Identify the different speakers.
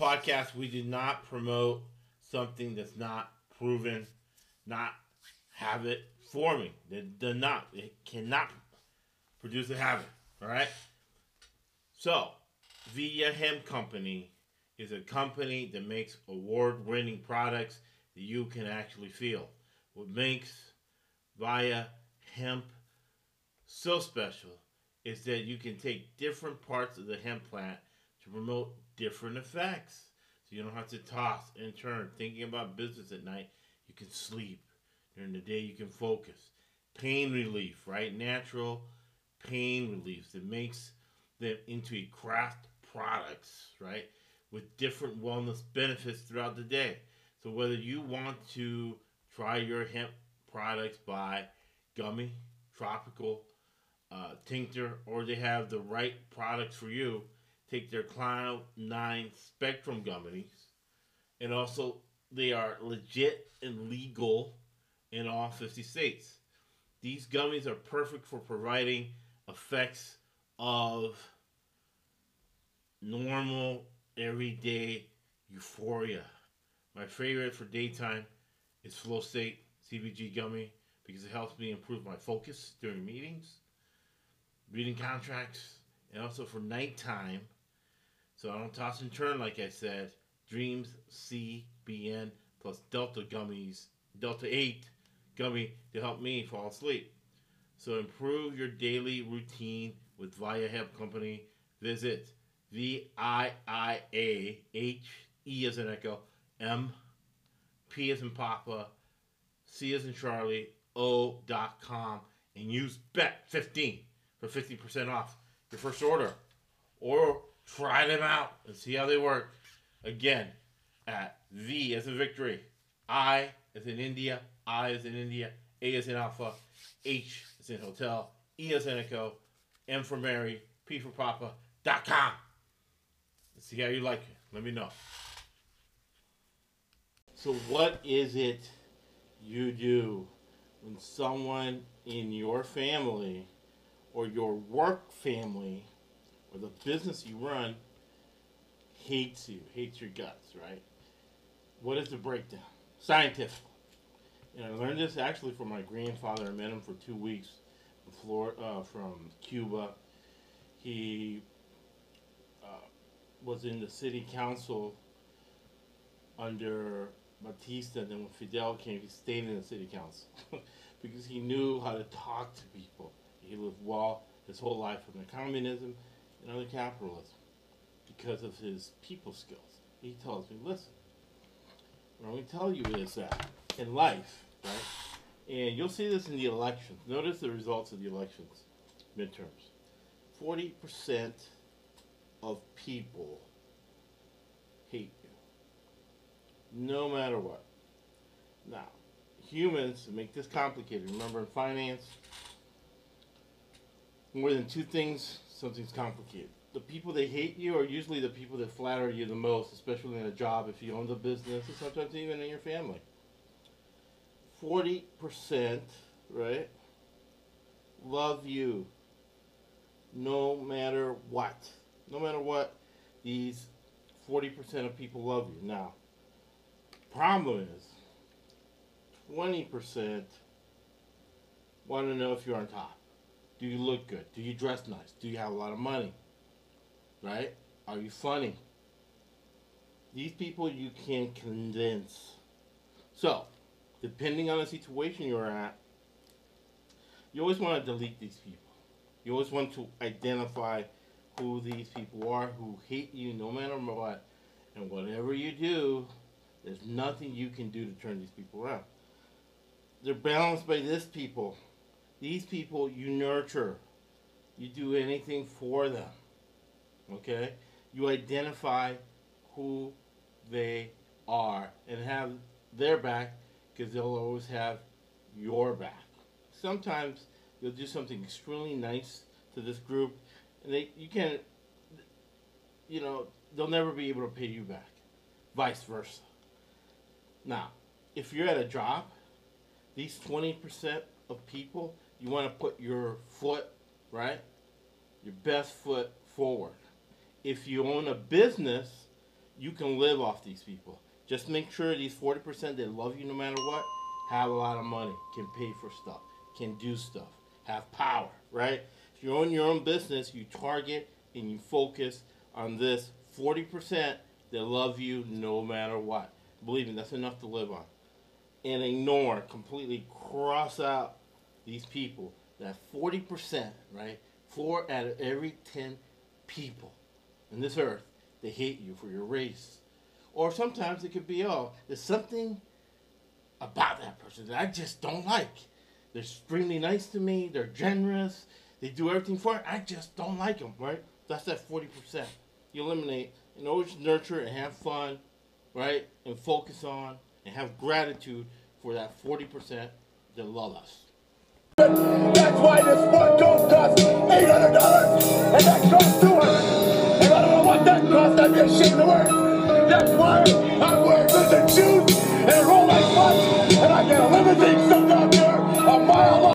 Speaker 1: podcast, we do not promote something that's not proven, not habit forming. They does not. It cannot produce a habit. All right. So, Viia Hemp Company is a company that makes award-winning products that you can actually feel. What makes Viia Hemp so special is that you can take different parts of the hemp plant promote different effects. So you don't have to toss and turn thinking about business at night. You can sleep. During the day, you can focus. Pain relief, right? Natural pain relief that makes them into a craft products, right? With different wellness benefits throughout the day. So whether you want to try your hemp products by gummy, topical, uh, tincture, or they have the right products for you, take their Cloud 9 Spectrum gummies. And also, they are legit and legal in all 50 states. These gummies are perfect for providing effects of normal, everyday euphoria. My favorite for daytime is Flow State CBG gummy because it helps me improve my focus during meetings, reading contracts, and also for nighttime. So I don't toss and turn, like I said. Dreams CBN plus Delta gummies, Delta 8 gummy to help me fall asleep. So improve your daily routine with Viia Hemp Company. Visit V I I A H E as in Echo M P as in Papa C as in Charlie O dot com and use bet 15 for 50% off your first order. Or try them out and see how they work. Again, at V as in victory, I as in India, I as in India, A as in Alpha, H as in Hotel, E as in Echo, M for Mary, P for Papa, dot com. Let's see how you like it. Let me know. So, what is it you do when someone in your family or your work family or the business you run hates you, hates your guts, right? What is the breakdown? Scientific. And I learned this actually from my grandfather. I met him for two weeks Florida, uh, from Cuba. He uh, was in the city council under Batista. And then when Fidel came, he stayed in the city council because he knew how to talk to people. He lived well his whole life under communism and under capitalism because of his people skills. He tells me, listen, what I'm going to tell you is that uh, in life, right, and you'll see this in the elections. Notice the results of the elections, midterms. 40% of people hate you, no matter what. Now, humans make this complicated. Remember, in finance, more than two things, something's complicated. The people that hate you are usually the people that flatter you the most, especially in a job if you own the business, and sometimes even in your family. 40%, right, love you no matter what. No matter what, these 40% of people love you. Now, problem is, 20% want to know if you're on top. Do you look good? Do you dress nice? Do you have a lot of money? Right? Are you funny? These people you can't convince. So, depending on the situation you're at, you always want to delete these people. You always want to identify who these people are who hate you no matter what. And whatever you do, there's nothing you can do to turn these people around. They're balanced by this people. These people you nurture. You do anything for them. Okay? You identify who they are and have their back because they'll always have your back. Sometimes you'll do something extremely nice to this group and they you can't you know, they'll never be able to pay you back. Vice versa. Now, if you're at a job, these 20% of people you want to put your foot, right? Your best foot forward. If you own a business, you can live off these people. Just make sure these 40% they love you no matter what have a lot of money, can pay for stuff, can do stuff, have power, right? If you own your own business, you target and you focus on this 40% that love you no matter what. Believe me, that's enough to live on. And ignore, completely cross out these people. That 40%, right? Four out of every 10 people in this earth, they hate you for your race. Or sometimes it could be, oh, there's something about that person that I just don't like. They're extremely nice to me, they're generous, they do everything for me. I just don't like them, right? That's that 40%. You eliminate and always nurture and have fun, right? And focus on and have gratitude for that 40% that love us.
Speaker 2: Why this one don't cost $800 and that costs 200 And I don't know what that costs, I'd be ashamed of work. That's why